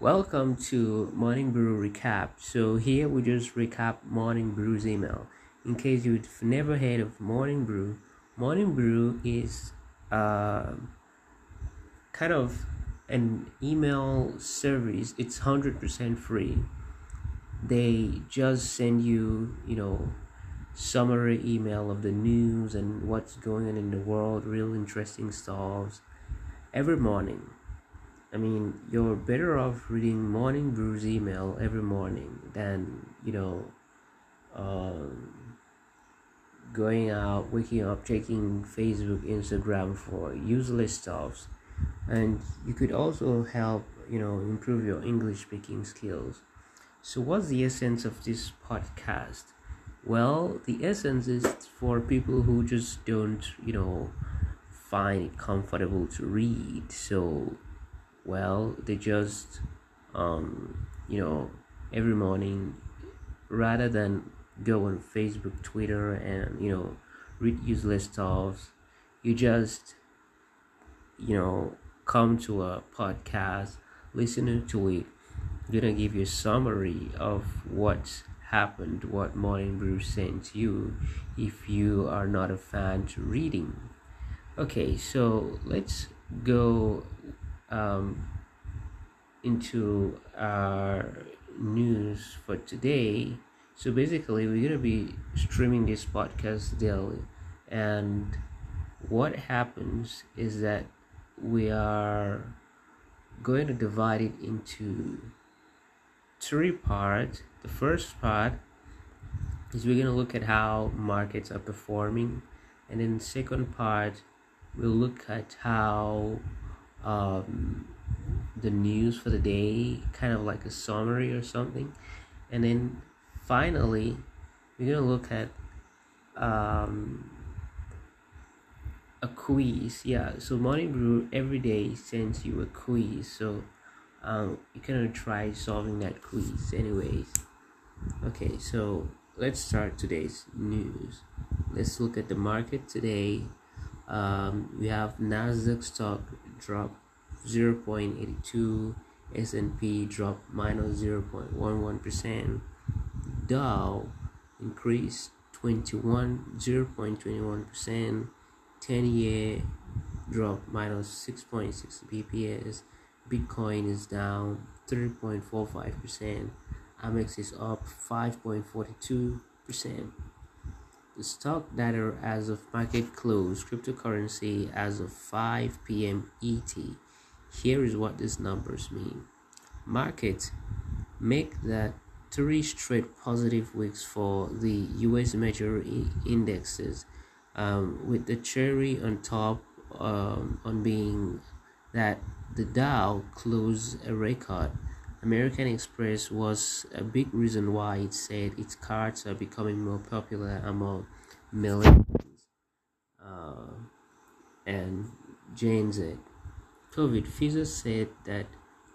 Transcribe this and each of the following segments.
Welcome to Morning Brew Recap. So, here we just recap Morning Brew's email. In case you've never heard of Morning Brew, Morning Brew is uh, kind of an email service, it's 100% free. They just send you, you know, summary email of the news and what's going on in the world, real interesting stuff every morning I mean, you're better off reading Morning Brew's email every morning than, you know, um, going out, waking up, checking Facebook, Instagram for useless stuffs. And you could also help, you know, improve your English speaking skills. So, what's the essence of this podcast? Well, the essence is for people who just don't, you know, find it comfortable to read. So, well they just um, you know every morning rather than go on facebook twitter and you know read useless stuff you just you know come to a podcast listen to it. Gonna give you a summary of what happened what morning brew sent you if you are not a fan to reading. Okay so let's go um, into our news for today. So basically, we're gonna be streaming this podcast daily, and what happens is that we are going to divide it into three parts. The first part is we're gonna look at how markets are performing, and then the second part we'll look at how um, the news for the day, kind of like a summary or something. And then finally, we're going to look at um, a quiz. Yeah, so Morning Brew every day sends you a quiz. So um, going to try solving that quiz, anyways. Okay, so let's start today's news. Let's look at the market today. Um, we have Nasdaq stock drop 0.82 S&P drop minus 0.11% Dow increased 21 0.21% 10 year drop minus 6.6 bps Bitcoin is down 3.45% Amex is up 5.42% the stock data as of market close cryptocurrency as of 5 p.m. ET. Here is what these numbers mean. Markets make that three straight positive weeks for the US major indexes, um, with the cherry on top um, on being that the Dow closed a record American Express was a big reason why it said its cards are becoming more popular among millennials uh, and Gen Z. COVID Pfizer said that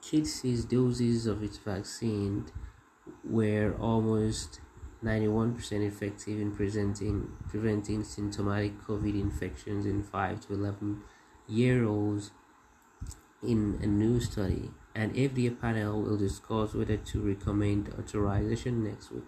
kids' doses of its vaccine were almost 91% effective in presenting, preventing symptomatic COVID infections in 5 to 11 year olds in a new study and FDA panel will discuss whether to recommend authorization next week.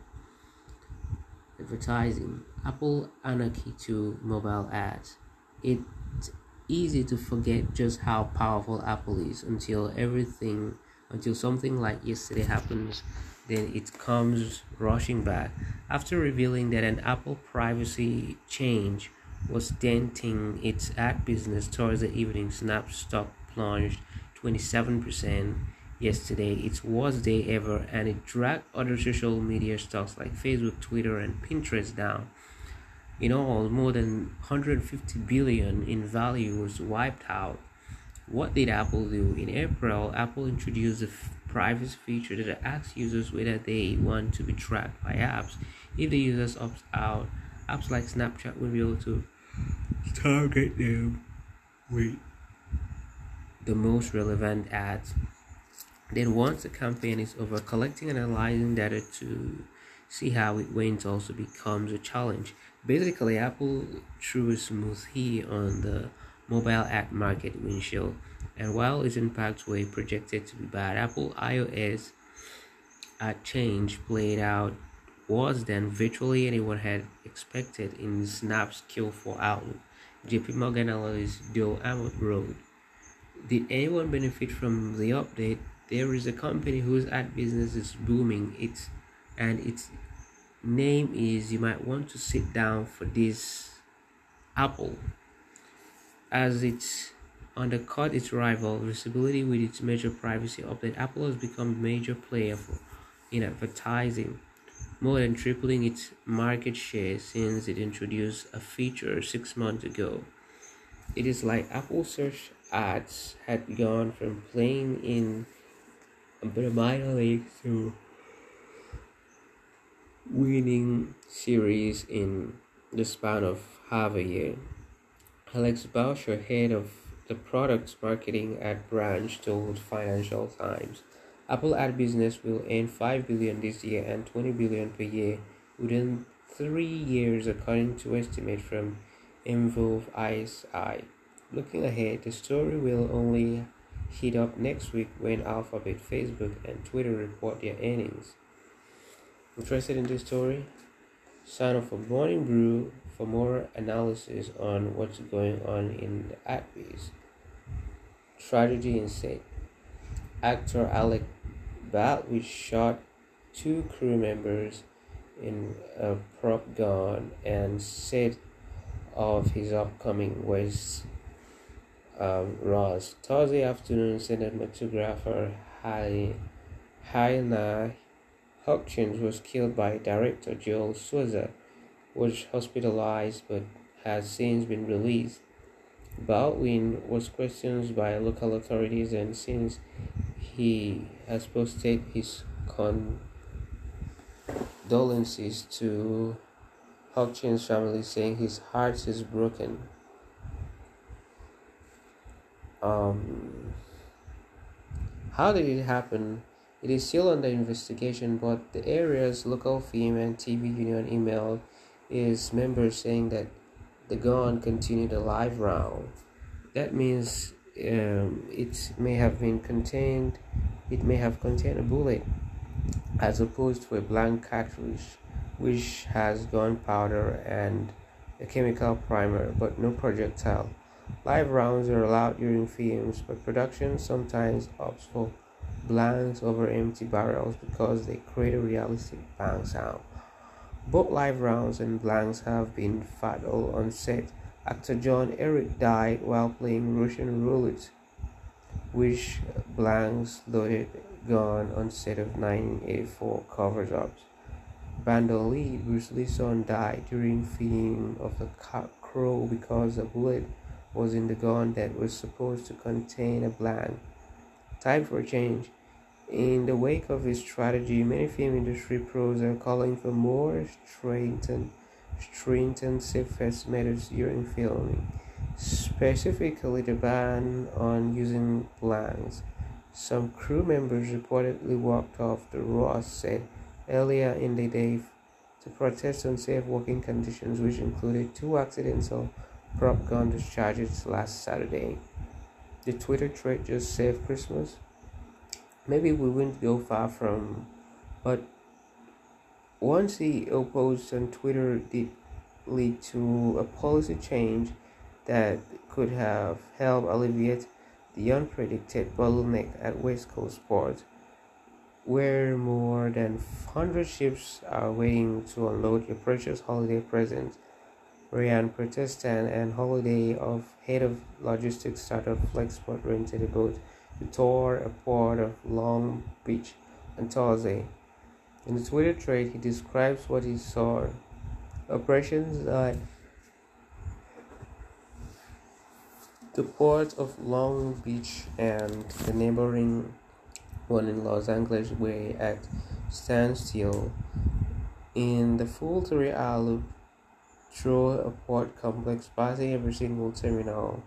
Advertising Apple Anarchy to mobile ads. It's easy to forget just how powerful Apple is until everything, until something like yesterday happens, then it comes rushing back. After revealing that an Apple privacy change was denting its ad business towards the evening, Snap stock plunged 27% yesterday, its worst day ever, and it dragged other social media stocks like Facebook, Twitter, and Pinterest down. In all, more than 150 billion in value was wiped out. What did Apple do? In April, Apple introduced a privacy feature that asks users whether they want to be tracked by apps. If the users opt out, apps like Snapchat will be able to target them. Wait the most relevant ads. Then once the campaign is over, collecting and analyzing data to see how it went also becomes a challenge. Basically, Apple threw a smoothie on the mobile ad market windshield. And while its impacts were projected to be bad, Apple iOS a change played out worse than virtually anyone had expected in Snap's Q4 outlook. JP Morgan analyst Joe Ammon wrote, Did anyone benefit from the update? There is a company whose ad business is booming. It's and its name is you might want to sit down for this Apple. As it's undercut its rival visibility with its major privacy update, Apple has become a major player for, in advertising, more than tripling its market share since it introduced a feature six months ago. It is like Apple search ads had gone from playing in a minor league to winning series in the span of half a year. Alex Boucher, head of the product's marketing at branch, told Financial Times, Apple ad business will earn 5 billion this year and 20 billion per year within 3 years according to estimate from Evercore ISI. Looking ahead, the story will only heat up next week when Alphabet, Facebook, and Twitter report their earnings. Interested in this story? Sign up for Morning Brew for more analysis on what's going on in the ad biz. Tragedy in set. Actor Alec Baldwin shot two crew members in a prop gun and said of his upcoming West um, Rust. Thursday afternoon, cinematographer Halyna Hutchins was killed by director Joel Souza, was hospitalized but has since been released. Baldwin was questioned by local authorities and since he has posted his condolences to Hutchins' family saying his heart is broken. Um, how did it happen? It is still under investigation, but the area's local film and TV union emailed its members saying that the gun continued a live round. That means um, it may have been contained, it may have contained a bullet, as opposed to a blank cartridge, which has gunpowder and a chemical primer, but no projectile. Live rounds are allowed during films, but production sometimes opts for blanks over empty barrels because they create a realistic bang sound. Both live rounds and blanks have been fatal on set. Actor Jon-Erik died while playing Russian roulette, which blanks loaded gun on set of 1984 covers up. Brandon Lee Bruce Lee's son died during filming of The Crow because of a bullet was in the gun that was supposed to contain a blank. Time for change. In the wake of his tragedy, many film industry pros are calling for more stringent, stringent safety methods during filming, specifically the ban on using blanks. Some crew members reportedly walked off the Rust set earlier in the day to protest unsafe working conditions, which included two accidental prop gun discharges last Saturday. The Twitter thread just saved Christmas maybe we wouldn't go far from but one CEO post on Twitter did lead to a policy change that could have helped alleviate the unpredicted bottleneck at West Coast Port, where more than 100 ships are waiting to unload your precious holiday presents. Ryan Protestant and Holiday of head of logistics startup Flexport rented a boat to tour a port of Long Beach on Thursday. In the Twitter thread, he describes what he saw. Operations at the port of Long Beach and the neighboring one in Los Angeles were at standstill in the full three-hour loop through a port complex passing every single terminal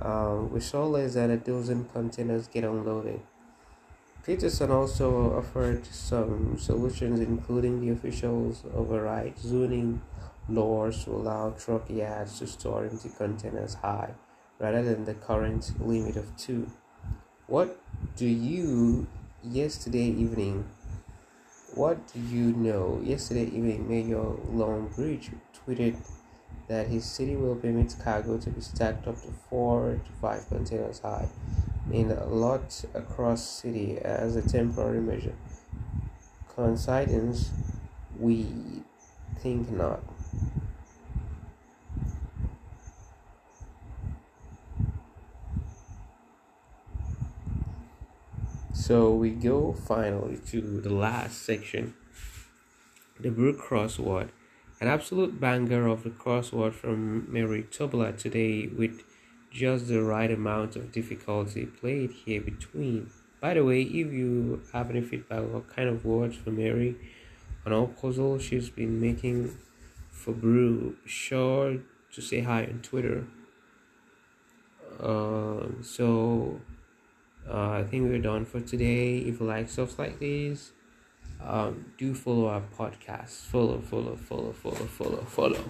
um, we saw less than a dozen containers get unloaded. Petersen also offered some solutions, including the officials override zoning laws to allow truck yards to store empty containers high rather than the current limit of 2. What do you yesterday evening? What do you know? Yesterday evening, Mayor Longbridge tweeted that his city will permit cargo to be stacked up to 4 to 5 containers high in a lot across city as a temporary measure. Coincidence? We think not. So we go finally to the last section the Brook crossword. An absolute banger of the crossword from Mary Tobler today with just the right amount of difficulty played here between. By the way, if you have any feedback or kind of words for Mary on all puzzle she's been making for Brew, sure to say hi on Twitter. Uh, so uh, I think we're done for today. If you like stuff like this, um, do follow our podcast. Follow, follow, follow, follow, follow, follow.